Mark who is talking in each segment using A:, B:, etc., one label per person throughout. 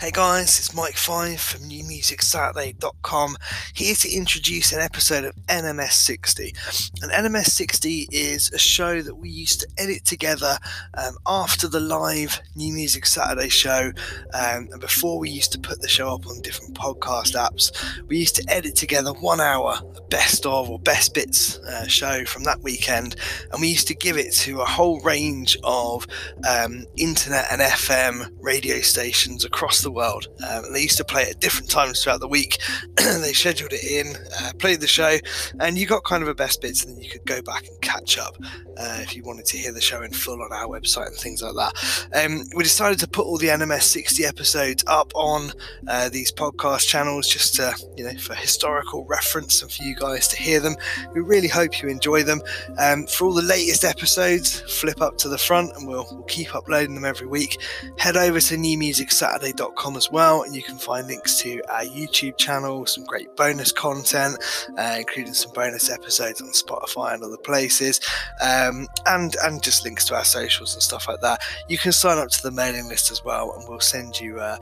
A: Hey guys, it's Mike Five from NewMusicSaturday.com here to introduce an episode of NMS 60. And NMS 60 is a show that we used to edit together um, after the live New Music Saturday show, um, and before we used to put the show up on different podcast apps. We used to edit together one hour, best of or best bits uh, show from that weekend, and we used to give it to a whole range of um, internet and FM radio stations across the the world. Um, they used to play it at different times throughout the week. they scheduled it in, uh, played the show, and you got kind of a best bits, and then you could go back and catch up uh, if you wanted to hear the show in full on our website and things like that. Um, we decided to put all the NMS 60 episodes up on uh, these podcast channels just to, you know, for historical reference and for you guys to hear them. We really hope you enjoy them. Um, for all the latest episodes, flip up to the front and we'll, we'll keep uploading them every week. Head over to newmusicsaturday.com as well, and you can find links to our YouTube channel, some great bonus content, uh, including some bonus episodes on Spotify and other places, um, and and just links to our socials and stuff like that. You can sign up to the mailing list as well, and we'll send you. Uh,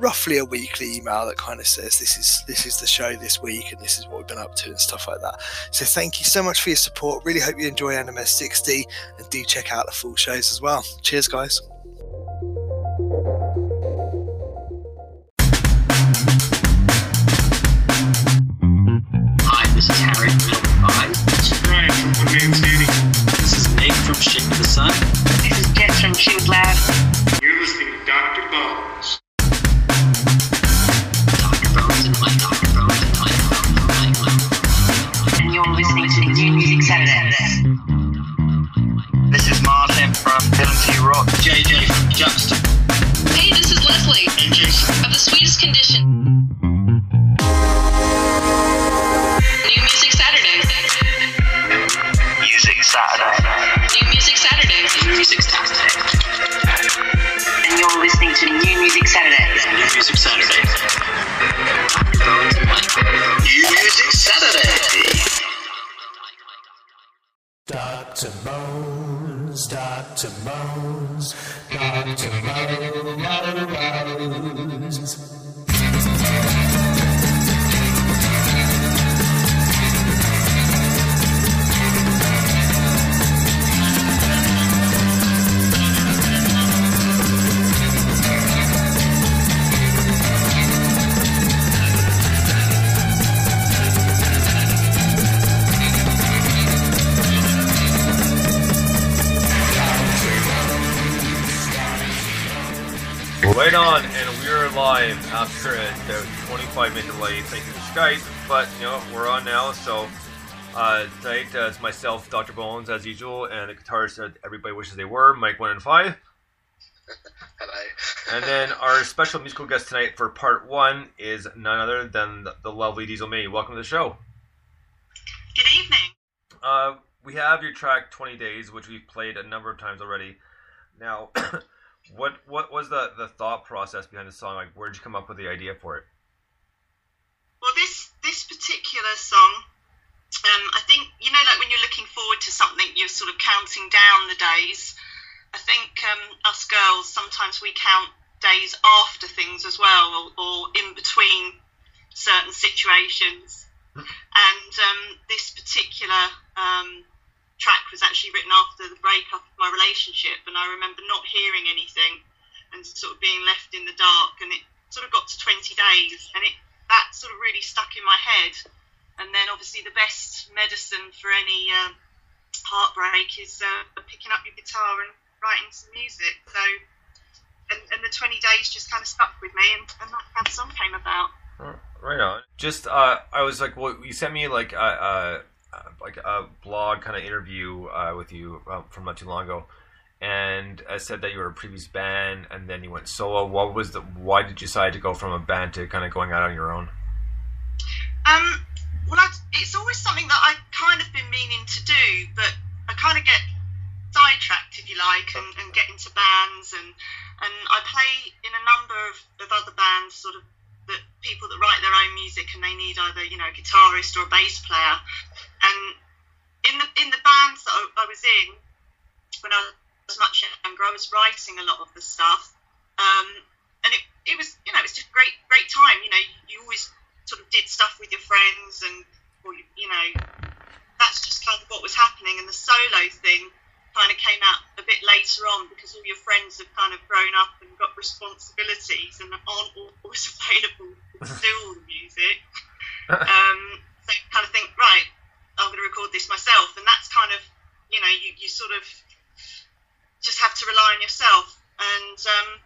A: roughly a weekly email that kind of says this is this is the show this week and this is what we've been up to and stuff like that. So thank you so much for your support. Really hope you enjoy NMS 60 and do check out the full shows as well. Cheers, guys.
B: Hi, this is Harry from Five.
C: This is Brian from One Man Standing.
B: This is Nick from Ship to the Sun.
D: This is Jess from Shoot Lab.
C: You're listening to Dr. Bones.
B: Dr. Bones and Mike, Dr. Bones and Mike, Mike, Mike.
D: And you're listening to New Music Saturday.
E: This is Martin from Ability Rock.
B: JJ from Juxta.
F: Skype, but you know we're on now. So uh, tonight uh, it's myself, Dr. Bones, as usual, and the guitarist that everybody wishes they were, Mike One and Five. And then our special musical guest tonight for part one is none other than the, the lovely Diesel May. Welcome to the show.
D: Good evening.
F: Uh, we have your track 20 Days, which we've played a number of times already. Now, what what was the, the thought process behind the song? Like, where did you come up with the idea for it?
G: Well, this this particular song, um, I think you know, like when you're looking forward to something, you're sort of counting down the days. I think um, us girls sometimes we count days after things as well, or, or in between certain situations. And um, this particular um, track was actually written after the breakup of my relationship, and I remember not hearing anything and sort of being left in the dark. And it sort of got to 20 days, and it that sort of really stuck in my head. And then obviously the best medicine for any um, heartbreak is uh, picking up your guitar and writing some music. So, and, and the 20 days just kind of stuck with me, and, and that's how the song came about.
F: Right on. Just uh, I was like, well, you sent me like a, a like a blog kind of interview uh, with you uh, from not too long ago, and I said that you were a previous band, and then you went solo. What was the? Why did you decide to go from a band to kind of going out on your own?
G: Um, well, I, it's always something that I kind of been meaning to do, but I kind of get sidetracked, if you like, and, and get into bands, and and I play in a number of, of other bands, sort of that people that write their own music, and they need either you know a guitarist or a bass player, and in the in the bands that I, I was in when I was much younger, I was writing a lot of the stuff, um, and it, it was you know it was just great great time. You know, you always sort of did stuff with your friends, and or, you- you know that's just kind of what was happening. And the solo thing kind of came out a bit later on because all your friends have kind of grown up and got responsibilities and aren't always available to do all the music. Um, so you kind of think, right, I'm going to record this myself, and that's kind of you know you, you sort of just have to rely on yourself and. Um,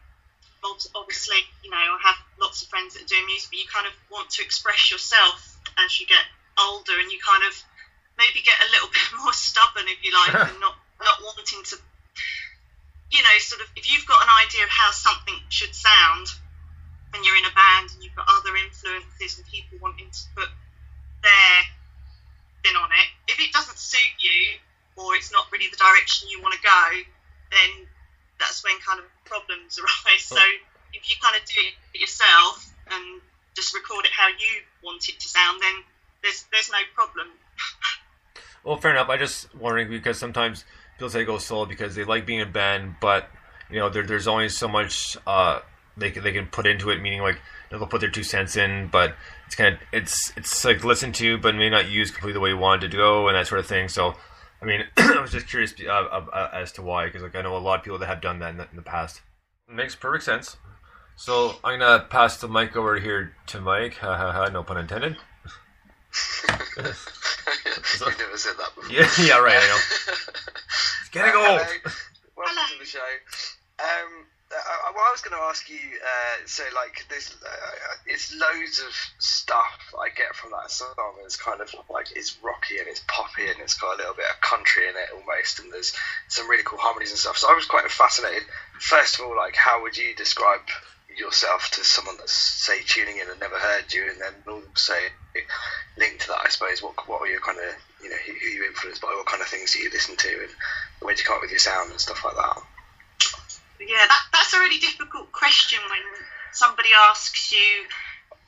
G: obviously, you know, I have lots of friends that are doing music, but you kind of want to express yourself as you get older, and you kind of maybe get a little bit more stubborn, if you like, and not not wanting to, you know, sort of. If you've got an idea of how something should sound, and you're in a band, and you've got other influences and people wanting to put their spin on it, if it doesn't suit you, or it's not really the direction you want to go, then that's when kind of problems arise. So if you kind of do it yourself and just record it how you want it to sound, then there's there's no problem.
F: Well, fair enough. I just wondering because sometimes people say go solo because they like being a band, but you know there, there's only so much uh, they can, they can put into it. Meaning like they'll put their two cents in, but it's kind of it's it's like listened to, but may not used completely the way you wanted to go and that sort of thing. So, I mean, I was just curious uh, uh, uh, as to why because like I know a lot of people that have done that in the, in the past. Makes perfect sense. So I'm gonna pass the mic over here to Mike. Ha ha ha. No pun intended.
H: you never said that before.
F: Yeah, yeah, right. I know. It's getting
H: Uh,
F: old.
H: hello. Welcome to the show. Um, uh, what I was going to ask you, uh, so like there's, uh, it's loads of stuff I get from that song. It's kind of like it's rocky and it's poppy and it's got a little bit of country in it almost, and there's some really cool harmonies and stuff. So I was quite fascinated. First of all, like how would you describe yourself to someone that's say tuning in and never heard you, and then also linked to that, I suppose, what what were your kind of you know who, who you influenced by, what kind of things do you listen to, and where do you come up with your sound and stuff like that.
G: Yeah, that, that's a really difficult question when somebody asks you,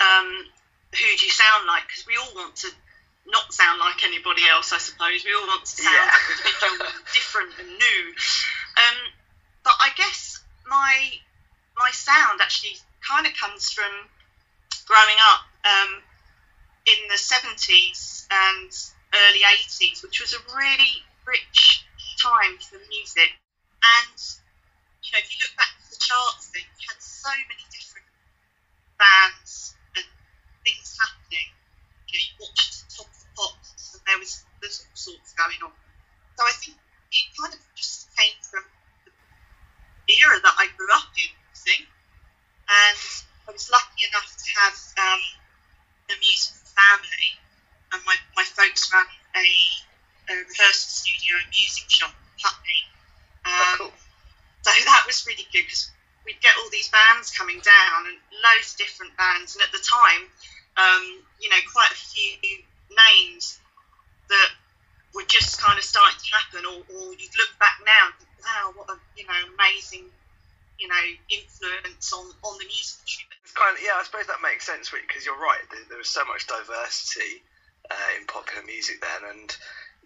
G: um, who do you sound like? Because we all want to not sound like anybody else, I suppose. We all want to sound
H: Yeah.
G: individual, different, and new. Um, but I guess my my sound actually kind of comes from growing up um, in the 70s and early 80s, which was a really rich time for music. And know, if you look back to the charts, then you had so many different bands and things happening. You know, you watched the Top of the Pops, and there was there's all sorts going on. So I think it kind of just came from the era that I grew up in, I think. And I was lucky enough to have um, a musical family, and my, my folks ran a, a rehearsal studio and music shop in Putney. Um,
H: Oh, cool.
G: So that was really good because we'd get all these bands coming down and loads of different bands. And at the time, um, you know, quite a few names that were just kind of starting to happen. Or, or you'd look back now and think, wow, what a, you know, amazing, you know, influence on, on the music.
H: It's kind of yeah, I suppose that makes sense because you're right. There, there was so much diversity uh, in popular music then, and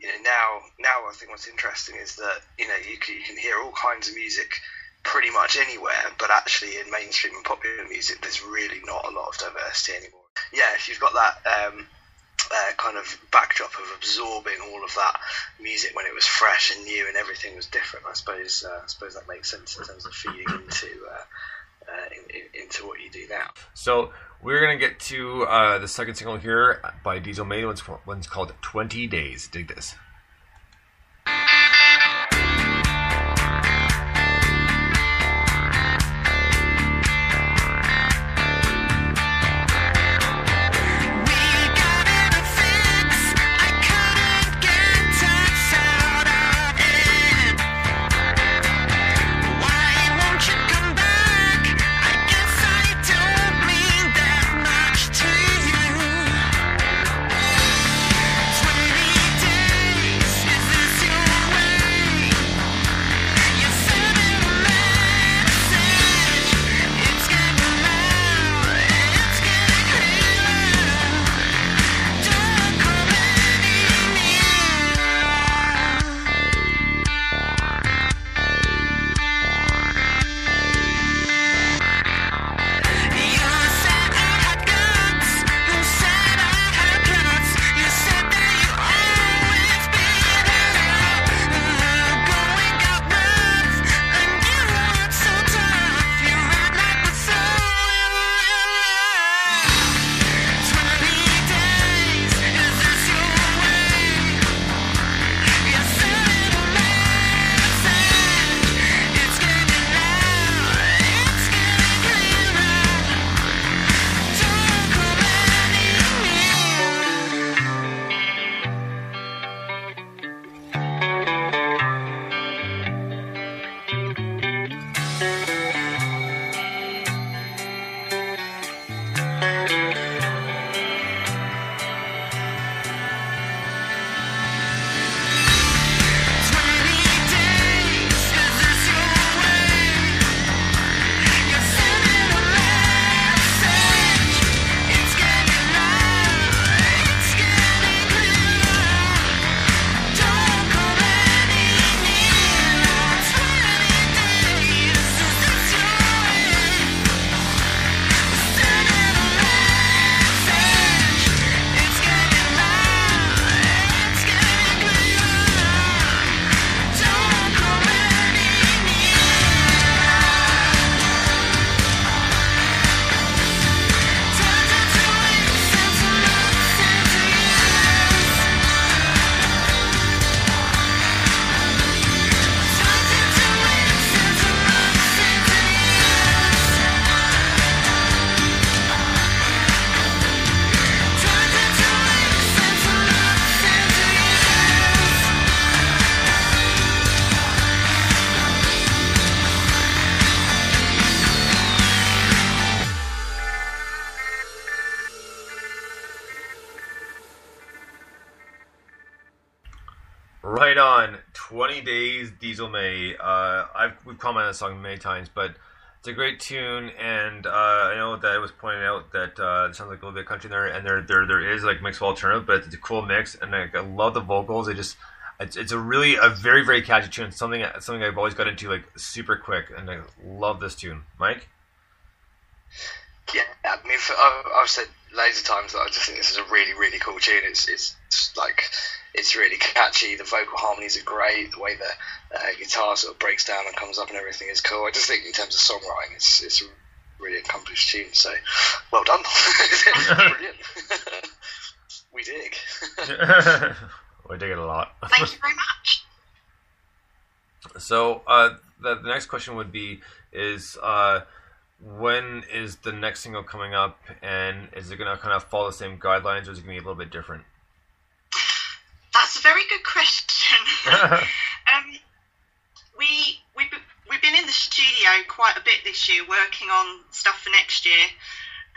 H: you know now now I think what's interesting is that you know you can, you can hear all kinds of music pretty much anywhere, but actually in mainstream and popular music, there's really not a lot of diversity anymore. Yeah, if you've got that. Um, uh, kind of backdrop of absorbing all of that music when it was fresh and new and everything was different. I suppose uh, I suppose that makes sense in terms of feeding into uh, uh, in, in, into what you do now.
F: So we're gonna get to uh, the second single here by Diesel May. One's, one's called "20 Days." Dig this. 20 Days, Diesel May. Uh, I've, we've commented on the song many times, but it's a great tune, and uh, I know that it was pointed out that uh, it sounds like a little bit of country there, and there there there is like mixed alternative, but it's a cool mix, and I, I love the vocals. They just it's, it's a really a very very catchy tune. Something something I've always got into like super quick, and I love this tune. Mike.
H: Yeah, I mean, I've, I've said loads of times that I just think this is a really, really cool tune. It's, it's like, it's really catchy. The vocal harmonies are great. The way the uh, guitar sort of breaks down and comes up and everything is cool. I just think in terms of songwriting, it's, it's a really accomplished tune. So, well done. Brilliant. we dig.
F: we dig it a lot.
G: Thank you very much.
F: So uh, the, the next question would be: Is uh, when is the next single coming up, and is it going to kind of follow the same guidelines, or is it going to be a little bit different?
G: That's a very good question. um, we we've, we've been in the studio quite a bit this year, working on stuff for next year,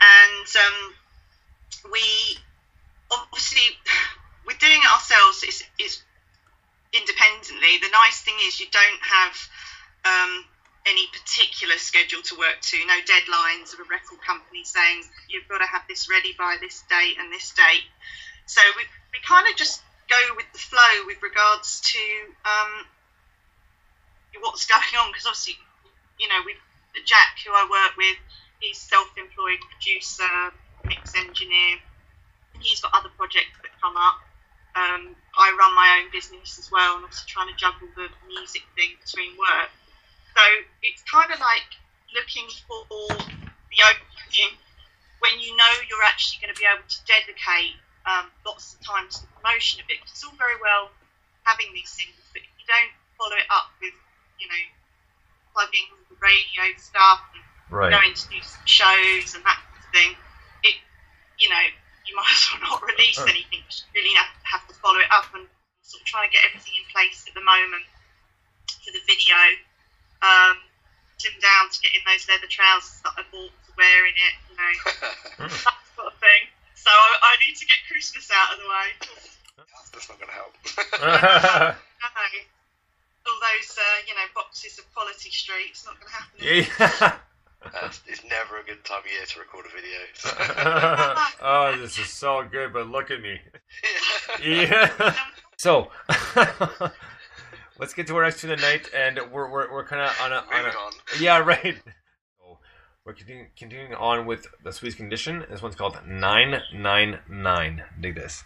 G: and um, we obviously we're doing it ourselves. It's, it's independently. The nice thing is you don't have um, any particular schedule to work to, no deadlines of a record company saying you've got to have this ready by this date and this date. So we, we kind of just go with the flow with regards to um, what's going on because obviously, you know, we Jack, who I work with, he's self-employed producer, mix engineer. He's got other projects that come up. Um, I run my own business as well, and obviously trying to juggle the music thing between work. So it's kind of like looking for the opening when you know you're actually going to be able to dedicate um, lots of time to the promotion of it. It's all very well having these things, but if you don't follow it up with, you know, plugging the radio stuff and
F: Right.
G: going to do some shows and that kind of thing, it, you know, you might as well not release
F: Uh.
G: anything. You really have, have to follow it up and sort of trying to get everything in place at the moment for the video. Um, down to getting those leather trousers that I bought to wear in it, you know, that sort of thing. So I, I need to get Christmas out of the way.
H: That's not going to help.
G: No. All those, uh, you know, boxes of Quality Street, it's not going to happen.
F: yeah.
H: Uh, it's never a good time of year to record a video. So.
F: oh, this is so good, but look at me. Yeah. So, let's get to our next tune tonight, and we're we're, we're kind of on a on a
H: on.
F: yeah right. We're continuing, on with the Sweetest Condition. This one's called nine nine nine. Dig this.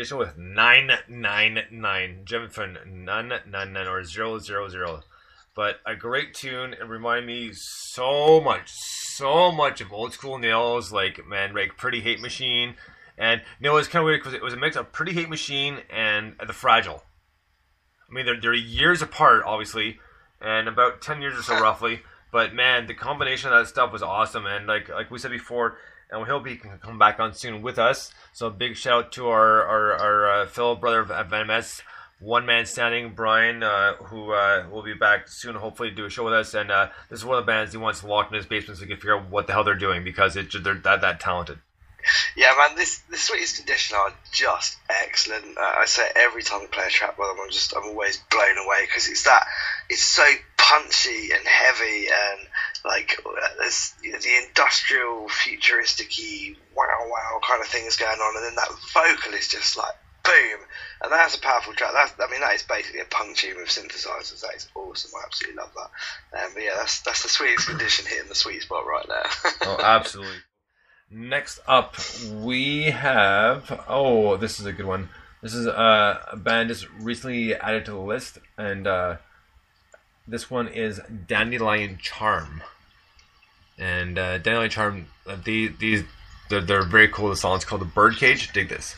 F: Condition with 999. Jim from 999 or 000. But a great tune. It reminded me so much, so much of old school nails like, man, like Pretty Hate Machine. And you know, it was kind of weird because it was a mix of Pretty Hate Machine and The Fragile. I mean, they're, they're years apart, obviously, and about 10 years or so roughly. But man, the combination of that stuff was awesome. And like like we said before, and we hope he can come back on soon with us. So big shout out to our our, our uh, fellow brother of NMS, one man standing, Brian, uh, who uh, will be back soon, hopefully to do a show with us. And uh, this is one of the bands he wants to lock in his basement so he can figure out what the hell they're doing because it, they're that, that talented.
H: Yeah, man, this the sweetest condition are just excellent. Uh, I say every time I play a track with them, I'm just I'm always blown away because it's that it's so punchy and heavy and like the industrial futuristic-y wow wow kind of things going on, and then that vocal is just like boom, and that's a powerful track. That's I mean that is basically a punk tune with synthesizers. That is awesome. I absolutely love that. Um, but yeah, that's that's the sweetest condition here, hitting the sweet spot right there.
F: Oh, absolutely. Next up, we have. Oh, this is a good one. This is uh, a band just recently added to the list, and uh, this one is Dandelion Charm. And uh, Dandelion Charm, uh, these, these they're, they're very cool. The song's called The Birdcage. Dig this.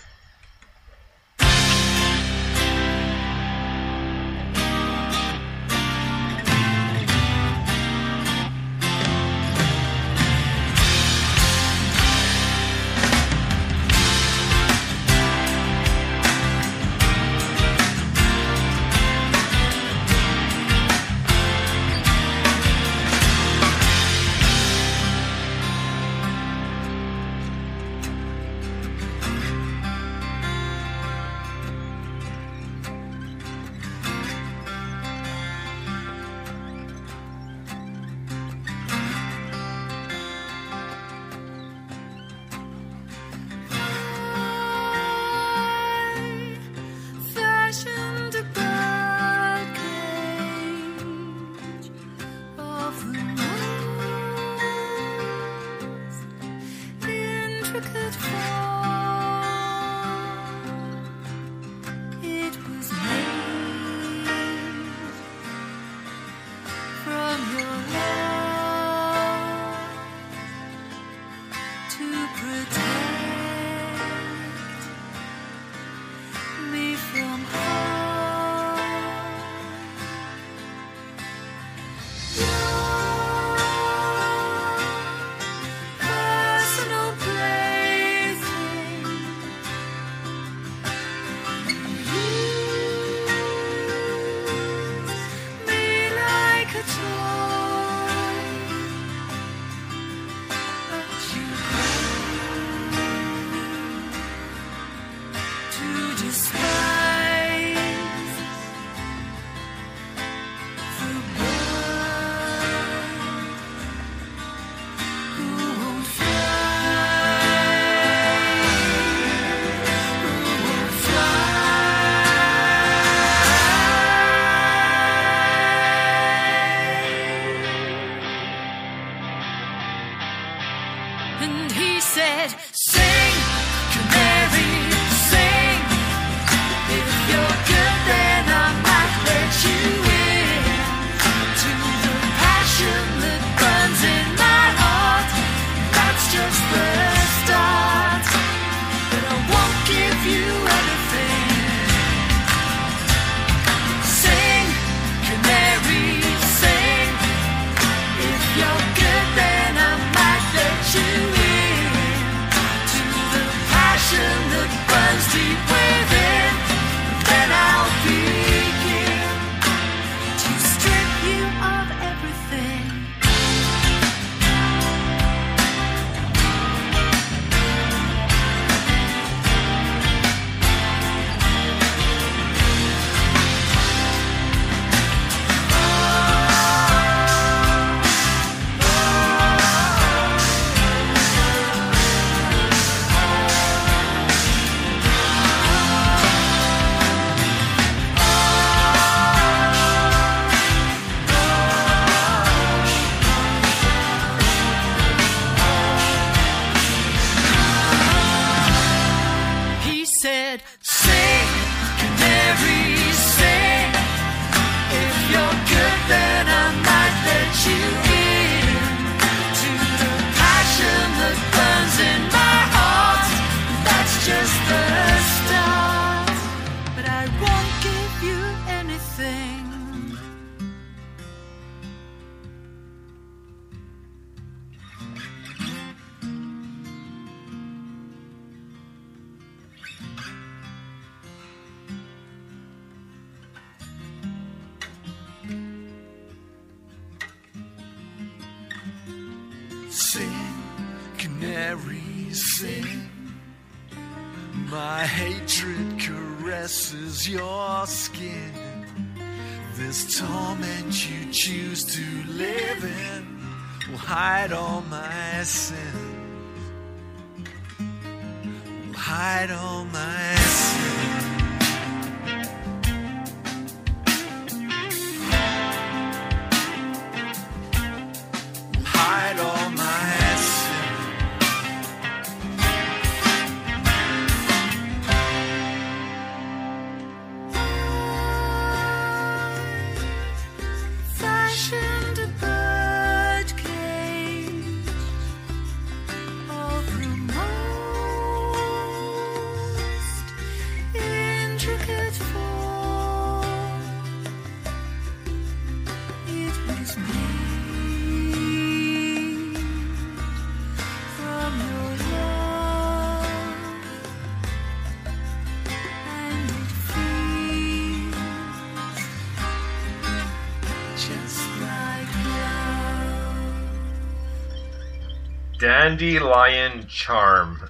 F: Dandelion Charm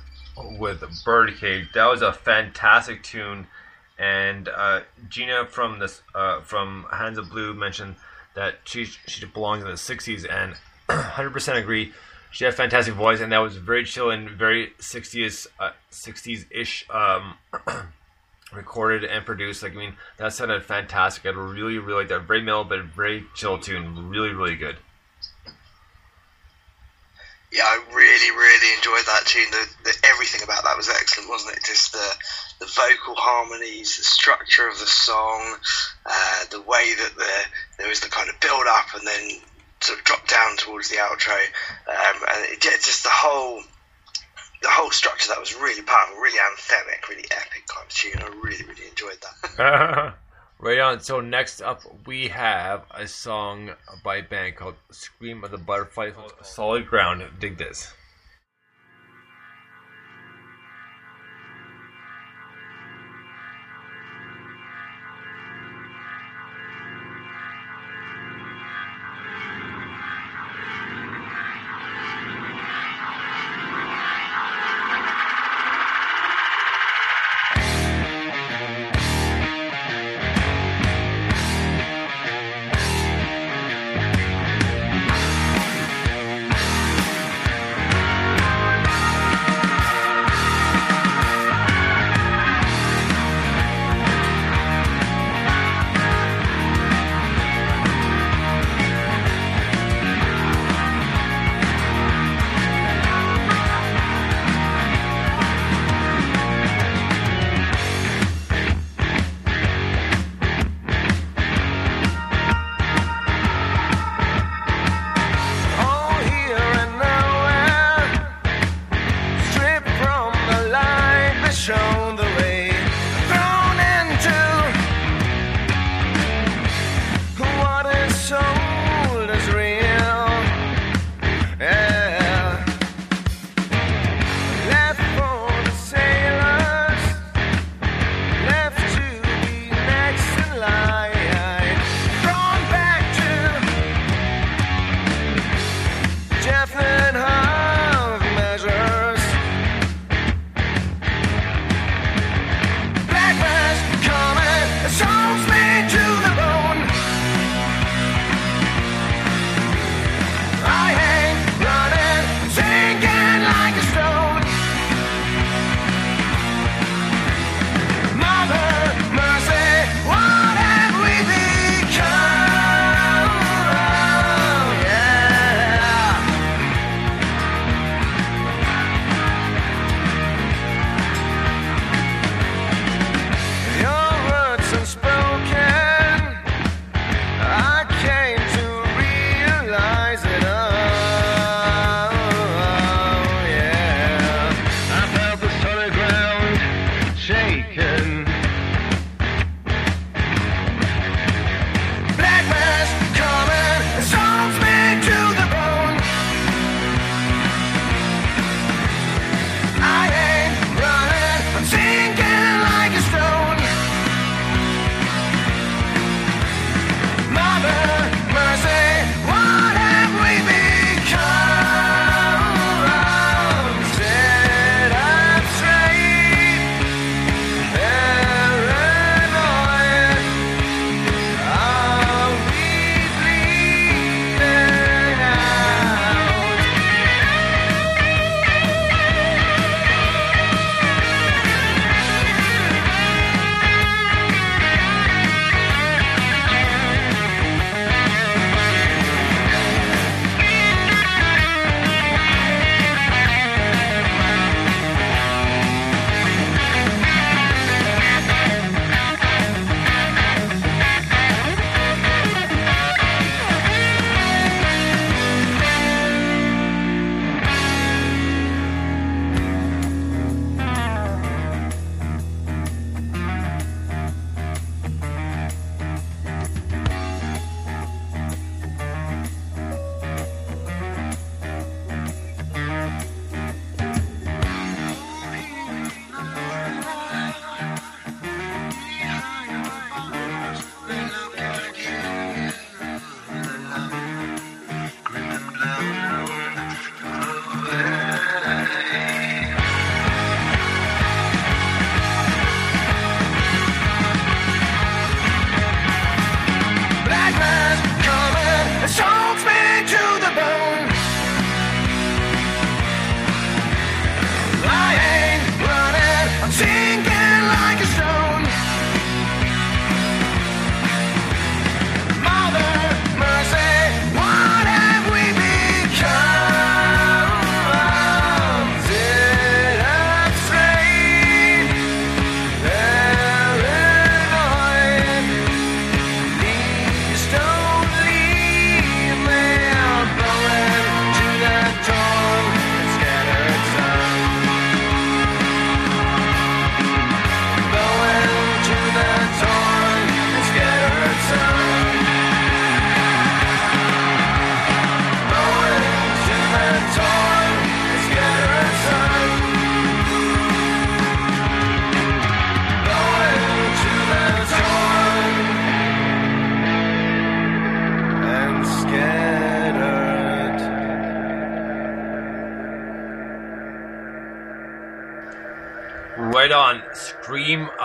F: with Birdcage. That was a fantastic tune, and uh, Gina from this uh, from Hands of Blue mentioned that she she belongs in the '60s, and 100% agree. She had a fantastic voice, and that was very chill and very 60s uh, 60s ish. Um, recorded and produced. Like I mean, that sounded fantastic. I really, really like that. Very mellow, but very chill tune. Really, really good.
H: Yeah, I really, really enjoyed that tune. The, the, everything about that was excellent, wasn't it? Just the the vocal harmonies, the structure of the song, uh, the way that the there was the kind of build up and then sort of drop down towards the outro, um, and it, yeah, just the whole the whole structure that was really powerful, really anthemic, really epic kind of tune. I really, really enjoyed that.
F: right on. So next up, we have a song by a band called "Scream of the Butterfly." Solid Ground. Dig this.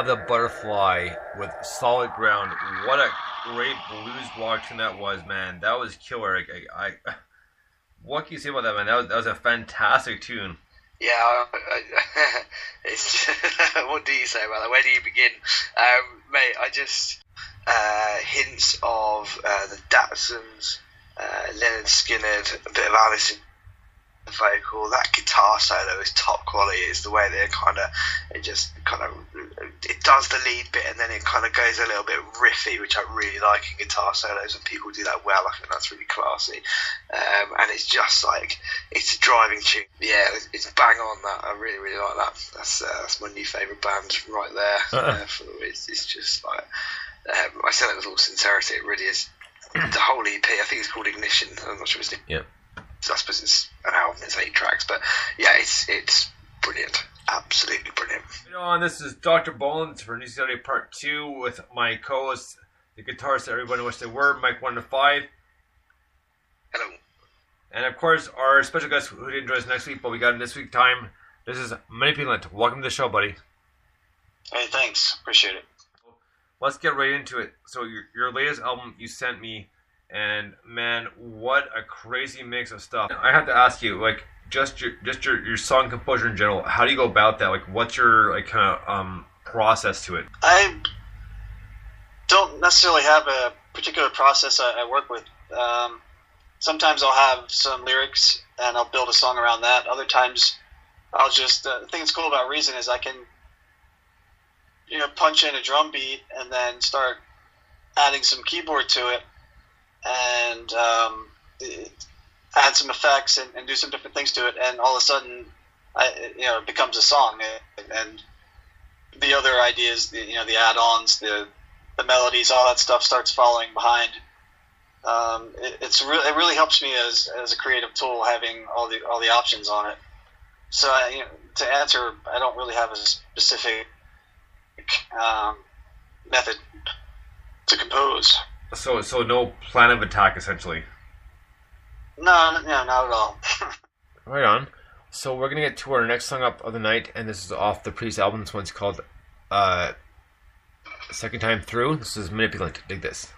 F: The Butterfly with Solid Ground. What a great blues tune that was, man. That was killer. I, I, what can you say about that, man? That was, that was a fantastic tune.
H: Yeah, I, I, what do you say about that? Where do you begin, um, mate? I just uh, hints of uh, the Datsuns, uh, Lynyrd Skynyrd, a bit of Alice in the vocal. That guitar solo is top quality. It's the way they kind of it just kind of it does the lead bit and then it kind of goes a little bit riffy, which I really like in guitar solos. And people do that well. I think that's really classy. Um, and it's just like it's a driving tune. Yeah, it's, it's bang on. That I really really like that. That's uh, that's my new favourite band right there. Uh, for, it's, it's just like um, I say that with all sincerity. It really is. the whole EP, I think it's called Ignition. I'm not sure it's
F: Yeah.
H: so I suppose it's an album, it's eight tracks, but yeah, it's it's brilliant, absolutely brilliant.
F: Right on. This is Dr. Bones for New Saturday Part 2 with my co host, the guitarist that everybody wished they were, Mike 1 to 5.
H: Hello.
F: And of course, our special guest who didn't join us next week, but we got him this week time. This is Manipulant. Welcome to the show, buddy.
I: Hey, thanks. Appreciate it.
F: Let's get right into it. So, your, your latest album you sent me, and man, what a crazy mix of stuff. I have to ask you, like, just your just your, your song composure in general. How do you go about that? Like, what's your like kind of um process to it?
I: I don't necessarily have a particular process I, I work with. Um, sometimes I'll have some lyrics and I'll build a song around that. Other times, I'll just uh, the thing that's cool about Reason is I can you know punch in a drum beat and then start adding some keyboard to it and um, add some effects and, and do some different things to it, and all of a sudden, I, you know, it becomes a song. And, the other ideas, the, you know, the add-ons, the the melodies, all that stuff starts following behind. Um, it, it's re- it really helps me as, as a creative tool having all the all the options on it. So I, you know, to answer, I don't really have a specific um, method to compose.
F: So, so no plan of attack essentially.
I: No, no, not at all.
F: Right on. So we're gonna get to our next song up of the night, and this is off the previous album. This one's called uh, Second Time Through. This is Manipulant. Dig this.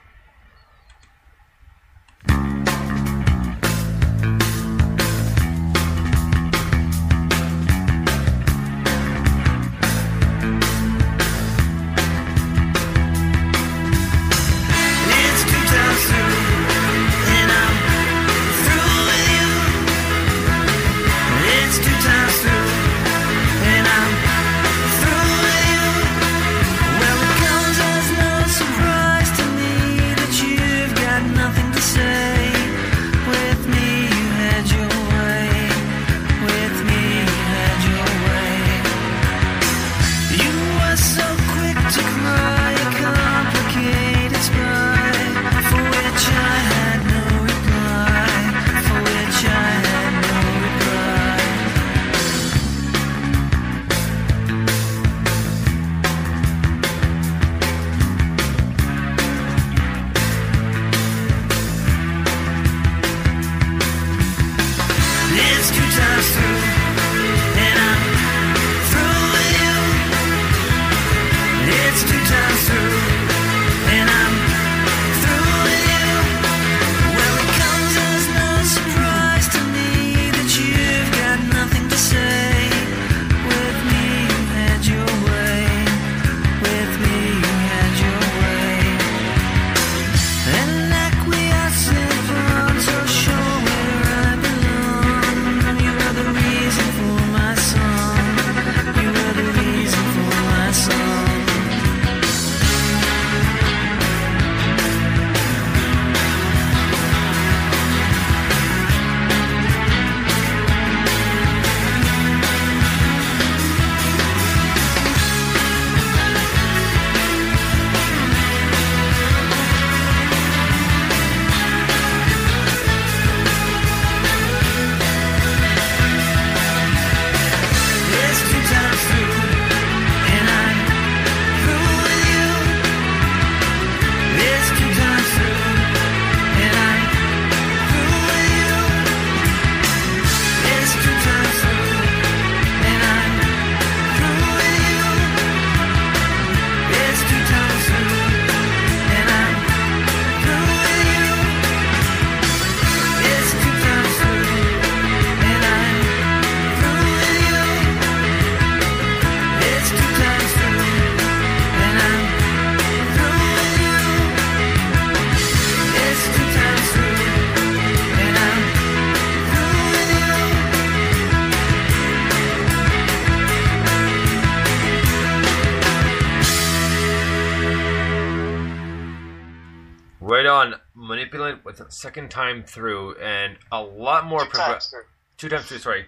F: Second time through, and a lot more
I: Two times
F: progress.
I: through.
F: Two times through. Sorry.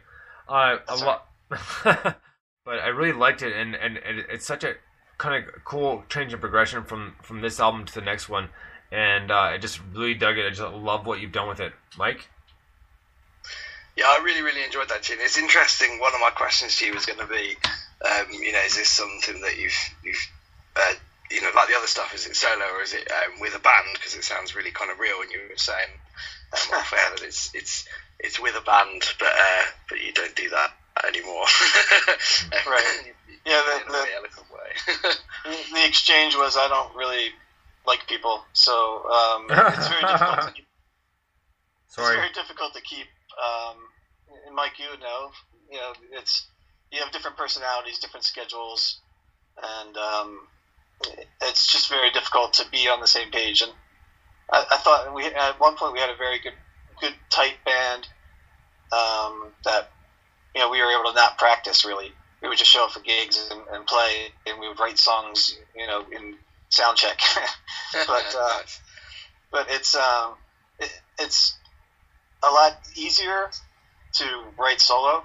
F: Uh, a lot. but I really liked it, and and it, it's such a kind of cool change in progression from from this album to the next one, and uh, I just really dug it. I just love what you've done with it, Mike.
H: Yeah, I really, really enjoyed that tune. It's interesting. One of my questions to you was going to be, um, you know, is this something that you've, you've, uh, you know, like the other stuff, is it solo or is it um, with a band? Because it sounds really kind of real. And you were saying um, off air that it's it's it's with a band, but uh, but you don't do that anymore.
I: Right. Yeah, the-
H: in a
I: the-
H: way.
I: the exchange was I don't really like people, so um, it's very difficult. To keep,
F: Sorry.
I: It's very difficult to keep. Um, Mike, you know, you know, it's you have different personalities, different schedules, and um, it's just very difficult to be on the same page. And I, I thought we at one point we had a very good, good tight band um, that you know we were able to not practice really. We would just show up for gigs and, and play, and we would write songs, you know, in sound check. but uh, but it's um, it, it's a lot easier to write solo,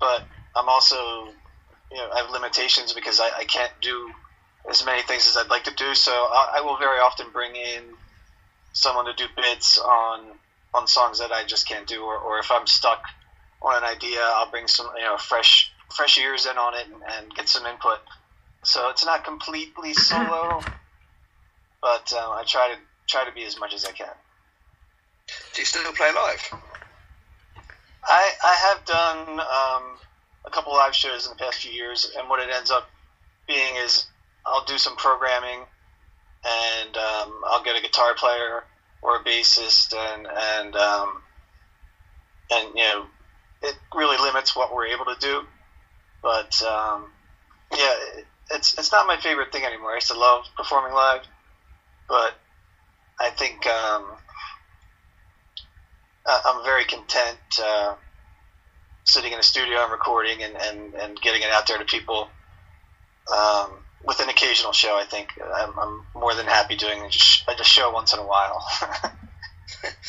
I: but I'm also you know I have limitations because I, I can't do as many things as I'd like to do. So I, I will very often bring in someone to do bits on on songs that I just can't do, or, or if I'm stuck on an idea, I'll bring some you know fresh fresh ears in on it and, and get some input. So it's not completely solo, but um, I try to try to be as much as I can.
H: Do you still play live?
I: I, I have done um, a couple live shows in the past few years, and what it ends up being is I'll do some programming, and um, I'll get a guitar player or a bassist, and and um, and you know it really limits what we're able to do. But um, yeah, it, it's it's not my favorite thing anymore. I used to love performing live, but I think. Um, I'm very content uh, sitting in a studio and recording and, and, and getting it out there to people. Um, with an occasional show, I think I'm, I'm more than happy doing a sh- a show once in a while.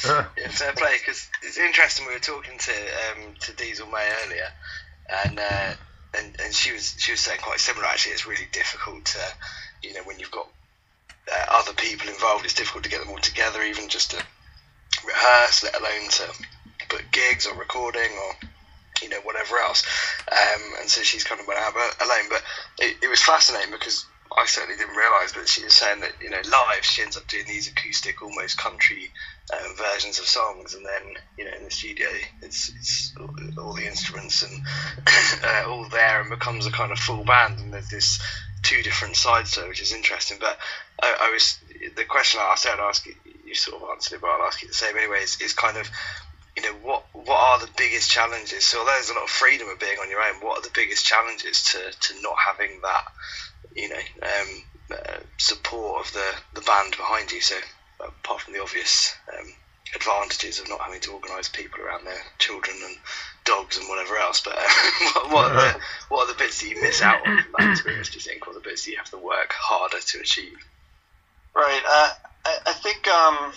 H: Yeah, fair play. Because it's interesting. We were talking to um, to Diesel May earlier, and uh, and and she was she was saying quite similar. Actually, it's really difficult to, you know, when you've got uh, other people involved, it's difficult to get them all together, even just to rehearse, let alone to put gigs or recording or you know whatever else. Um, and so she's kind of went out alone. But it, it was fascinating because I certainly didn't realise. But she was saying that you know live she ends up doing these acoustic, almost country um, versions of songs, and then you know in the studio it's, it's all, the instruments and uh, all there, and becomes a kind of full band. And there's this two different sides to it, which is interesting. But I, I was the question I asked, I'd ask you, you sort of answered it, but I'll ask you the same anyway. Is kind of you know what what are the biggest challenges? So there's a lot of freedom of being on your own, what are the biggest challenges to, to not having that you know um, uh, support of the the band behind you? So apart from the obvious um, advantages of not having to organise people around their children and dogs and whatever else, but uh, what, what, are the, what are the bits that you miss out on from that experience? Do you think, or the bits that you have to work harder to achieve?
I: Right. Uh, I, I think, um,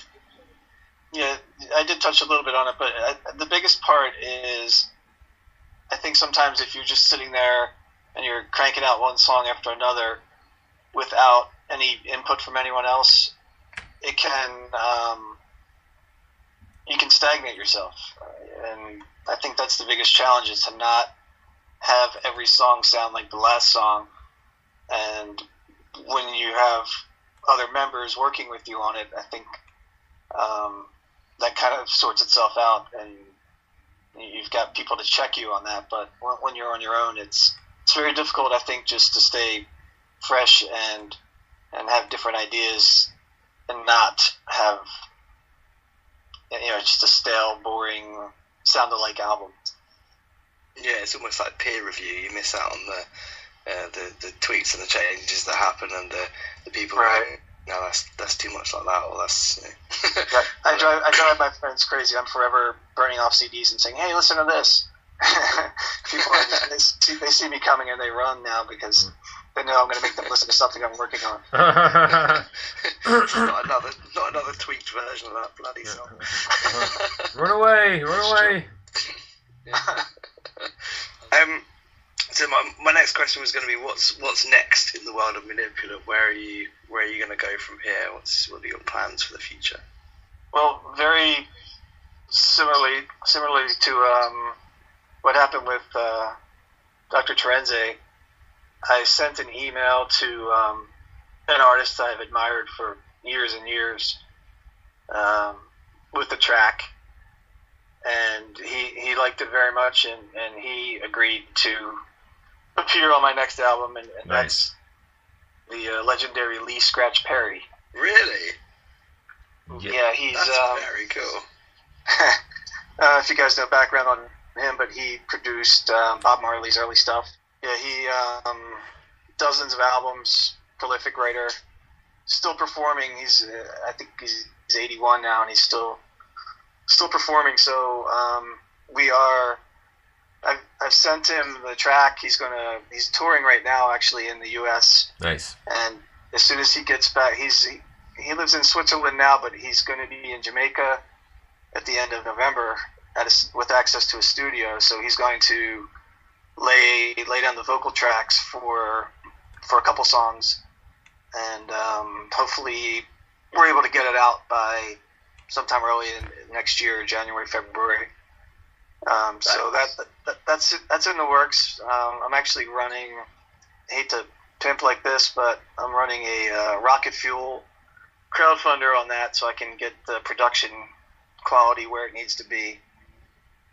I: yeah, I did touch a little bit on it, but I, the biggest part is I think sometimes if you're just sitting there and you're cranking out one song after another without any input from anyone else, it can, um, you can stagnate yourself. And I think that's the biggest challenge is to not have every song sound like the last song. And when you have other members working with you on it, I think um, that kind of sorts itself out, and you've got people to check you on that. But when, you're on your own, it's it's very difficult, I think, just to stay fresh and and have different ideas and not have you know just a stale, boring, sound alike album.
H: Yeah, it's almost like peer review. You miss out on the uh, the, the tweaks and the changes that happen, and the, the people
I: Right.
H: going, no, that's that's too much like that, or that's you know.
I: Right. I drive I drive my friends crazy. I'm forever burning off CDs and saying, "Hey, listen to this." People are just, they, see, they see me coming and they run now because they know I'm going to make them listen to something I'm working on.
H: not another, not another tweaked version of that bloody song.
F: run away, run away.
H: Um, so my, my next question was going to be what's what's next in the world of Manipulant? Where are you where are you going to go from here? What's what are your plans for the future?
I: Well, very similarly, similarly to um, what happened with uh, Dr. Terenzi, I sent an email to um, an artist I've admired for years and years um, with the track, and he, he liked it very much, and, and he agreed to appear on my next album, and, and
F: Nice.
I: that's the uh, legendary Lee Scratch Perry.
H: Really?
I: Yeah, he's
H: That's
I: um,
H: very cool.
I: uh, if you guys know background on him, but he produced um, Bob Marley's early stuff. Yeah, he um, dozens of albums, prolific writer, still performing. He's uh, I think he's, he's 81 now, and he's still still performing. So um, we are. I've, I've sent him the track. He's gonna. He's touring right now, actually, in the U.S.
F: Nice.
I: And as soon as he gets back, he's he, he lives in Switzerland now, but he's going to be in Jamaica at the end of November at a with access to a studio. So he's going to lay lay down the vocal tracks for for a couple songs, and um, hopefully we're able to get it out by sometime early in next year, January, February. Um, so that, that that's that's in the works. Um, I'm actually running. I hate to pimp like this, but I'm running a uh, rocket fuel crowdfunder on that, so I can get the production quality where it needs to be.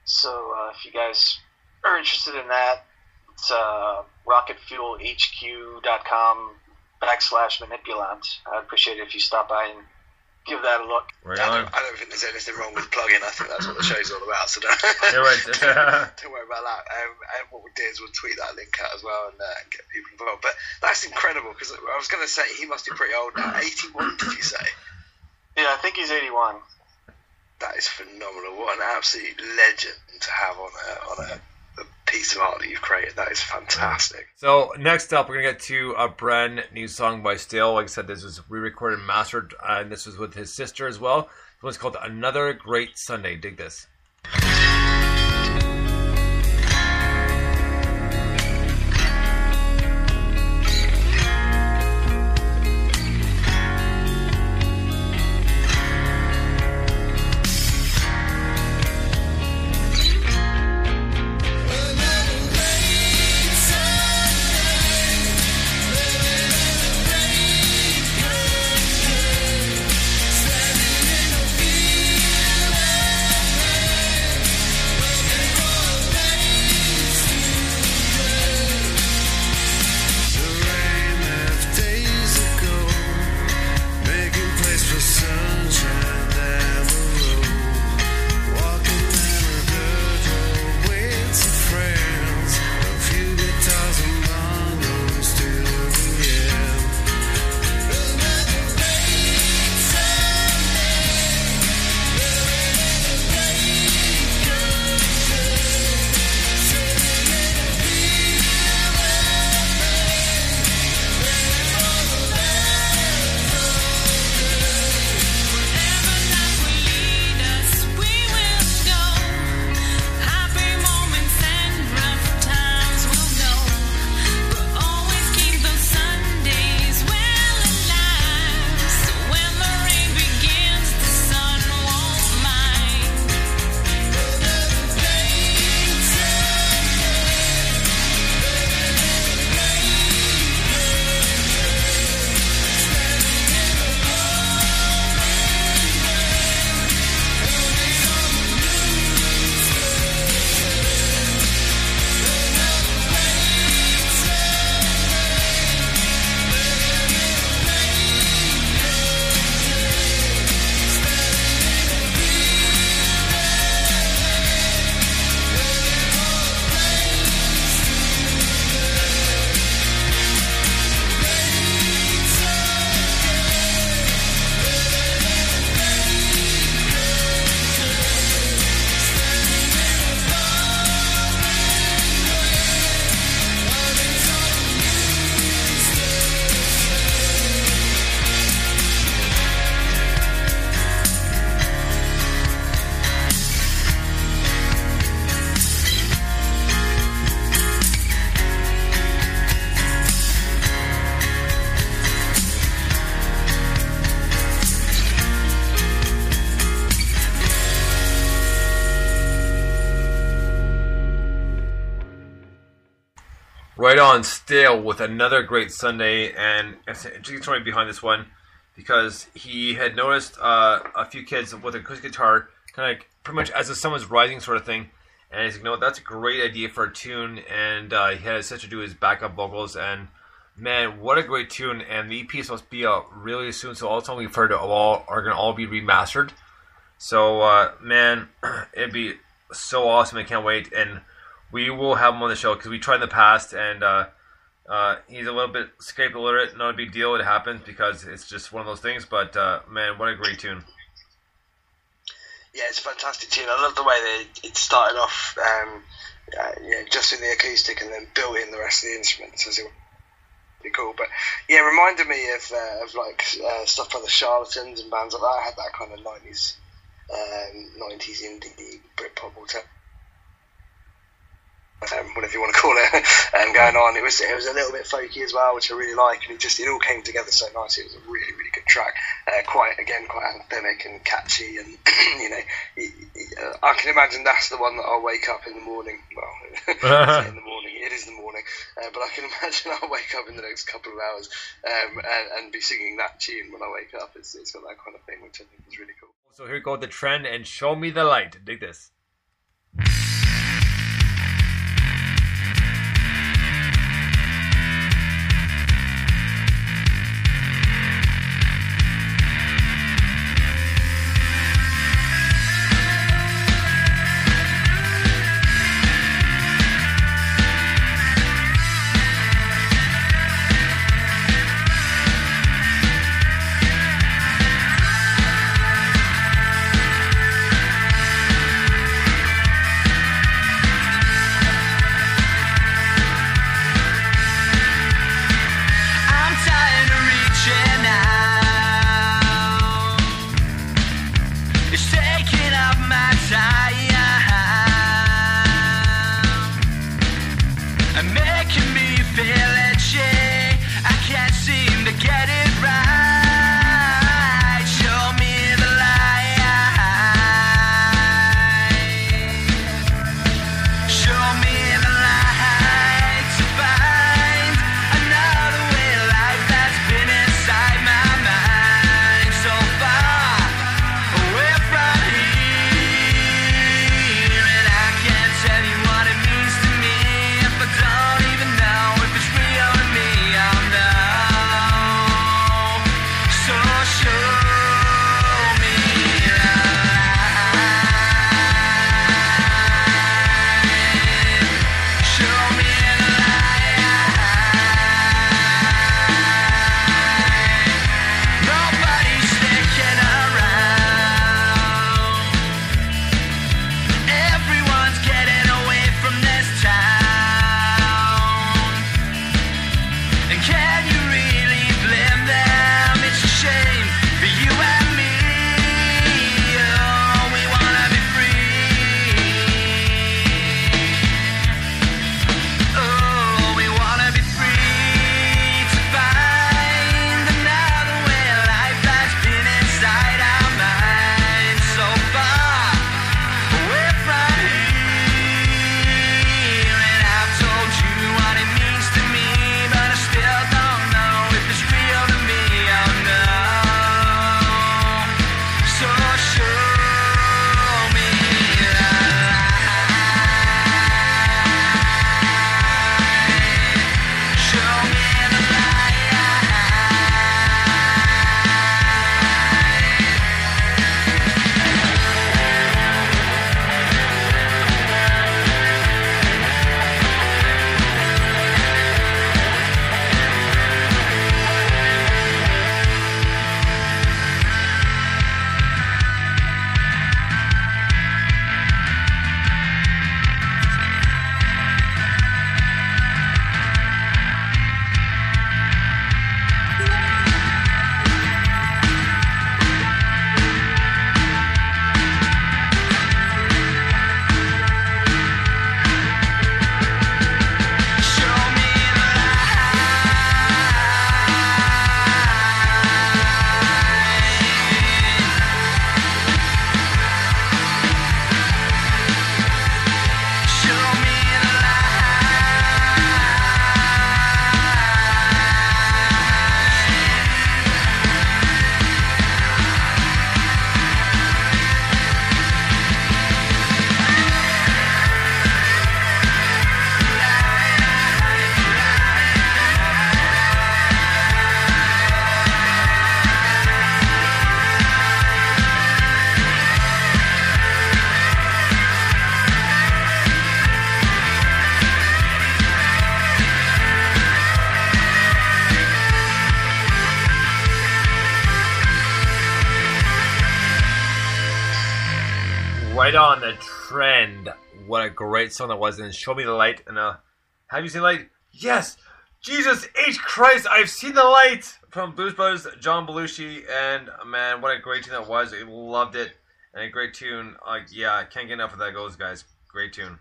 I: So uh, if you guys are interested in that, it's uh, rocketfuelhq.com backslash manipulant. I'd appreciate it if you stop by and give that a look.
F: Right
H: I, don't, I don't think there's anything wrong with plugging. I think that's what the show's all about. So don't,
F: Yeah, right.
H: don't worry about that. Um, and what we'll do is we'll tweet that link out as well and, uh, get people involved. But that's incredible because I was going to say he must be pretty old now. 81, did you say?
I: Yeah, I think he's 81.
H: That is phenomenal. What an absolute legend to have on a, on a, a piece of art that you've created. That is fantastic.
F: So next up, we're gonna get to a brand new song by Still. Like I said, this was re-recorded and mastered, and this was with his sister as well. This one's called "Another Great Sunday." Dig this. Right on still with another great Sunday, and interesting story behind this one because he had noticed uh, a few kids with a acoustic guitar, kind of like pretty much as the sun was rising, sort of thing. And he's like, "No, that's a great idea for a tune." And uh, he had such to do his backup vocals, and man, what a great tune! And the EP is supposed to be out really soon, so all the time we've heard all are going to all be remastered. So, uh, man, it'd be so awesome! I can't wait, and we will have him on the show because we tried in the past, and uh, uh, he's a little bit Skype illiterate. Not a big deal; it happens because it's just one of those things. But uh, man, what a great tune!
H: Yeah, it's a fantastic tune. I love the way that it, started off, um, uh, yeah, just with the acoustic and then built in the rest of the instruments. As it pretty cool. But yeah, reminded me of uh, of like uh, stuff by the Charlatans and bands like that. I had that kind of nineties um, nineties indie Britpop alternative. Um, whatever you want to call it, um, going on. It was it was a little bit folky as well, which I really like, and it just it all came together so nicely. It was a really really good track, uh, quite again quite anthemic and catchy, and you know it, it, uh, I can imagine that's the one that I'll wake up in the morning. Well, in the morning, it is the morning, uh, but I can imagine I'll wake up in the next couple of hours um, and, and be singing that tune when I wake up. It's, it's got that kind of thing, which I think is really cool.
F: So here we go the trend and show me the light. Dig this. Great song that was. And Show Me the Light. And uh, have you seen light? Yes. Jesus H. Christ, I've seen the light from Blues Brothers, John Belushi. And man, what a great tune that was. I loved it. And a great tune. Uh, yeah, I can't get enough of that goes, guys. Great tune.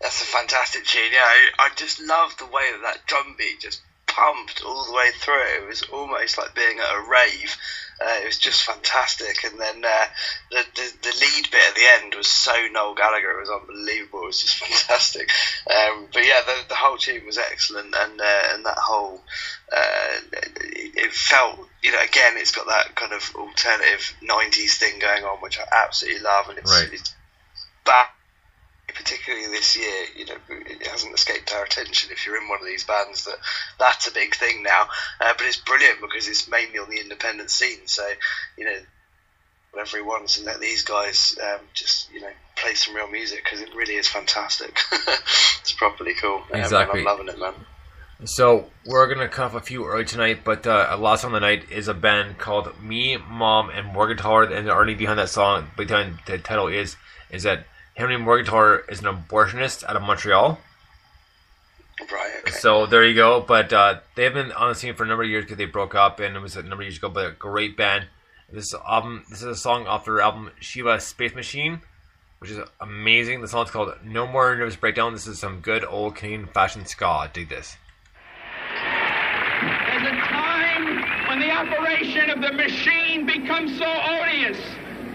H: That's a fantastic tune. Yeah, I, I just love the way that that drum beat just pumped all the way through. It was almost like being at a rave. Uh, it was just fantastic. And then uh, the, the the lead bit at the end was so Noel Gallagher. It was unbelievable. It was just fantastic. Um, but yeah, the, the whole team was excellent, and uh, and that whole uh, it, it felt you know again it's got that kind of alternative '90s thing going on, which I absolutely love, and it's,
F: Right.
H: it's back particularly this year, you know, it hasn't escaped our attention if you're in one of these bands that that's a big thing now. Uh, but it's brilliant because it's mainly on the independent scene. So, you know, whatever he wants and let these guys um, just, you know, play some real music because it really is fantastic. it's properly cool. Um,
F: Exactly.
H: I'm loving it, man.
F: So we're gonna cut off a few early tonight, but uh, last on the night is a band called Me, Mom, and Morgentaler, and the already behind that song, behind the title is is that Henry Morgentaler is an abortionist out of Montreal.
H: Right, okay.
F: So there you go. But uh, they've been on the scene for a number of years because they broke up, and it was a number of years ago. But a great band. This album, this is a song off their album Shiva Space Machine, which is amazing. The song's called No More Nervous Breakdown. This is some good old Canadian fashion ska. Dig this.
J: There's a time when the operation of the machine becomes so odious,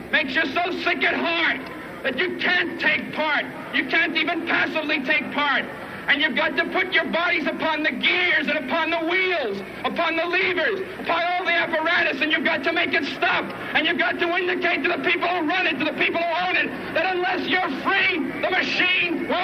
J: makes you so sick at heart that you can't take part. You can't even passively take part. And you've got to put your bodies upon the gears and upon the wheels, upon the levers, upon all the apparatus, and you've got to make it stop. And you've got to indicate to the people who run it, to the people who own it, that unless you're free, the machine will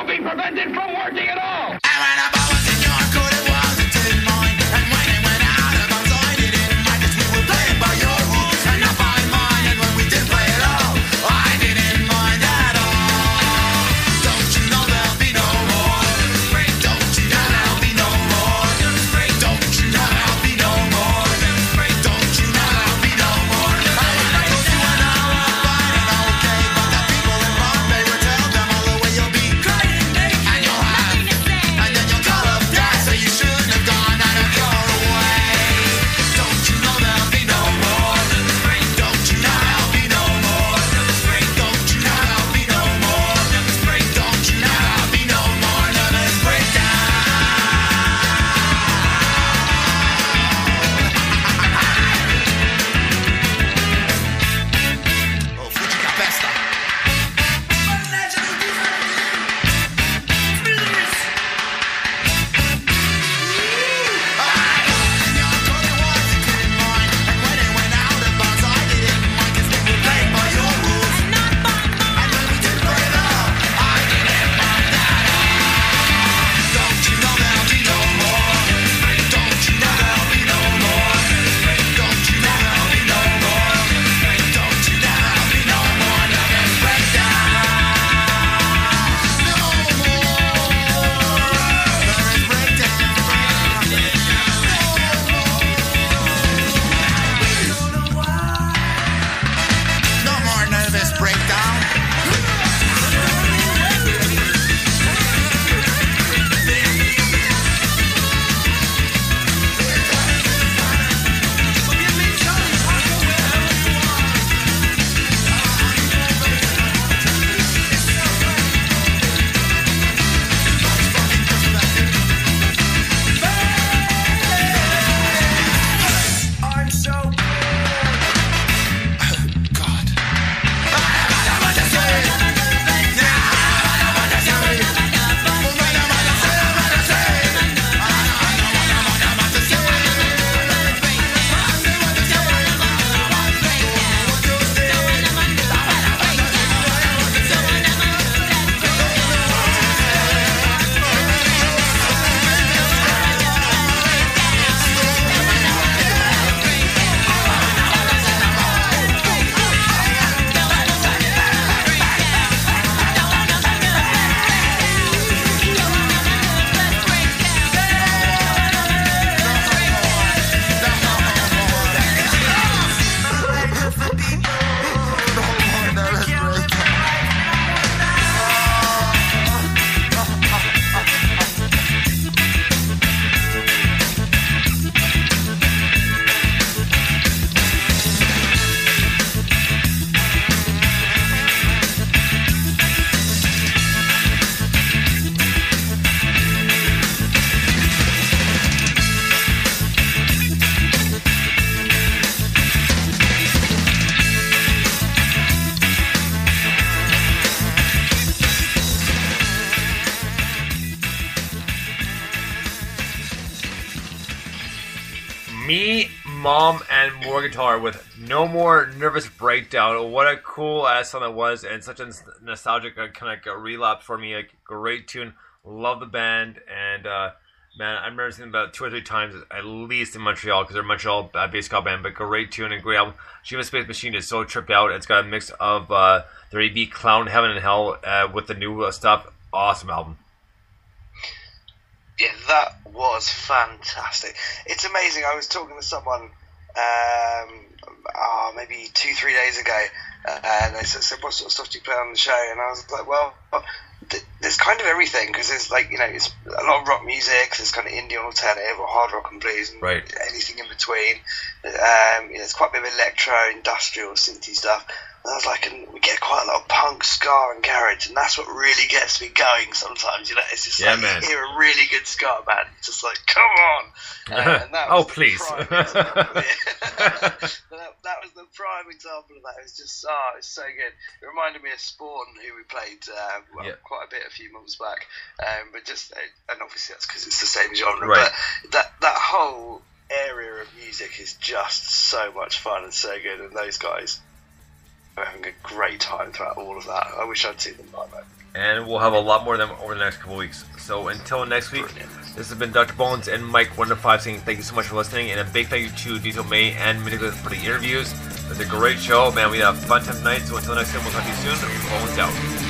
F: Breakdown. What a cool ass song that was, and such a nostalgic uh, kind of relapse for me. Like, great tune. Love the band, and uh, man, I remember seeing about two or three times at least in Montreal because they're a Montreal uh, bass ska band. But great tune and great album. Shiva Space Machine is so tripped out. It's got a mix of uh, their Clown Heaven and Hell uh, with the new uh, stuff. Awesome album.
H: Yeah, that was fantastic. It's amazing. I was talking to someone, um, oh, maybe two, three days ago, uh, and they said, said, "What sort of stuff do you play on the show?" And I was like, "Well, th- there's kind of everything because there's like you know, it's a lot of rock music. There's kind of indie alternative or hard rock and blues, and
F: Right.
H: anything in between. Um, you know, it's quite a bit of electro, industrial, synthy stuff." I was like, and we get quite a lot of punk, ska, and garage, and that's what really gets me going. Sometimes, you know, it's just
F: Yeah,
H: like
F: man.
H: you hear a really good ska band, it's just like, come on. Uh, and that
F: oh, please.
H: that, that was the prime example of that. It was just, oh, it's so good. It reminded me of Spawn, who we played uh, well,
F: Yeah.
H: quite a bit a few months back. Um, but just, uh, and obviously that's because it's the same genre.
F: Right.
H: But that that whole area of music is just so much fun and so good. And those guys are having a great time throughout all of that. I wish I'd seen them live.
F: and we'll have a lot more of them over the next couple weeks. So until next week, this has been Dr. Bones and Mike Wonder Five saying thank you so much for listening, and a big thank you to Diesel May and Minigo for the interviews. It's a great show, man. We had a fun time tonight. So until next time, we'll talk to you soon. Bones out.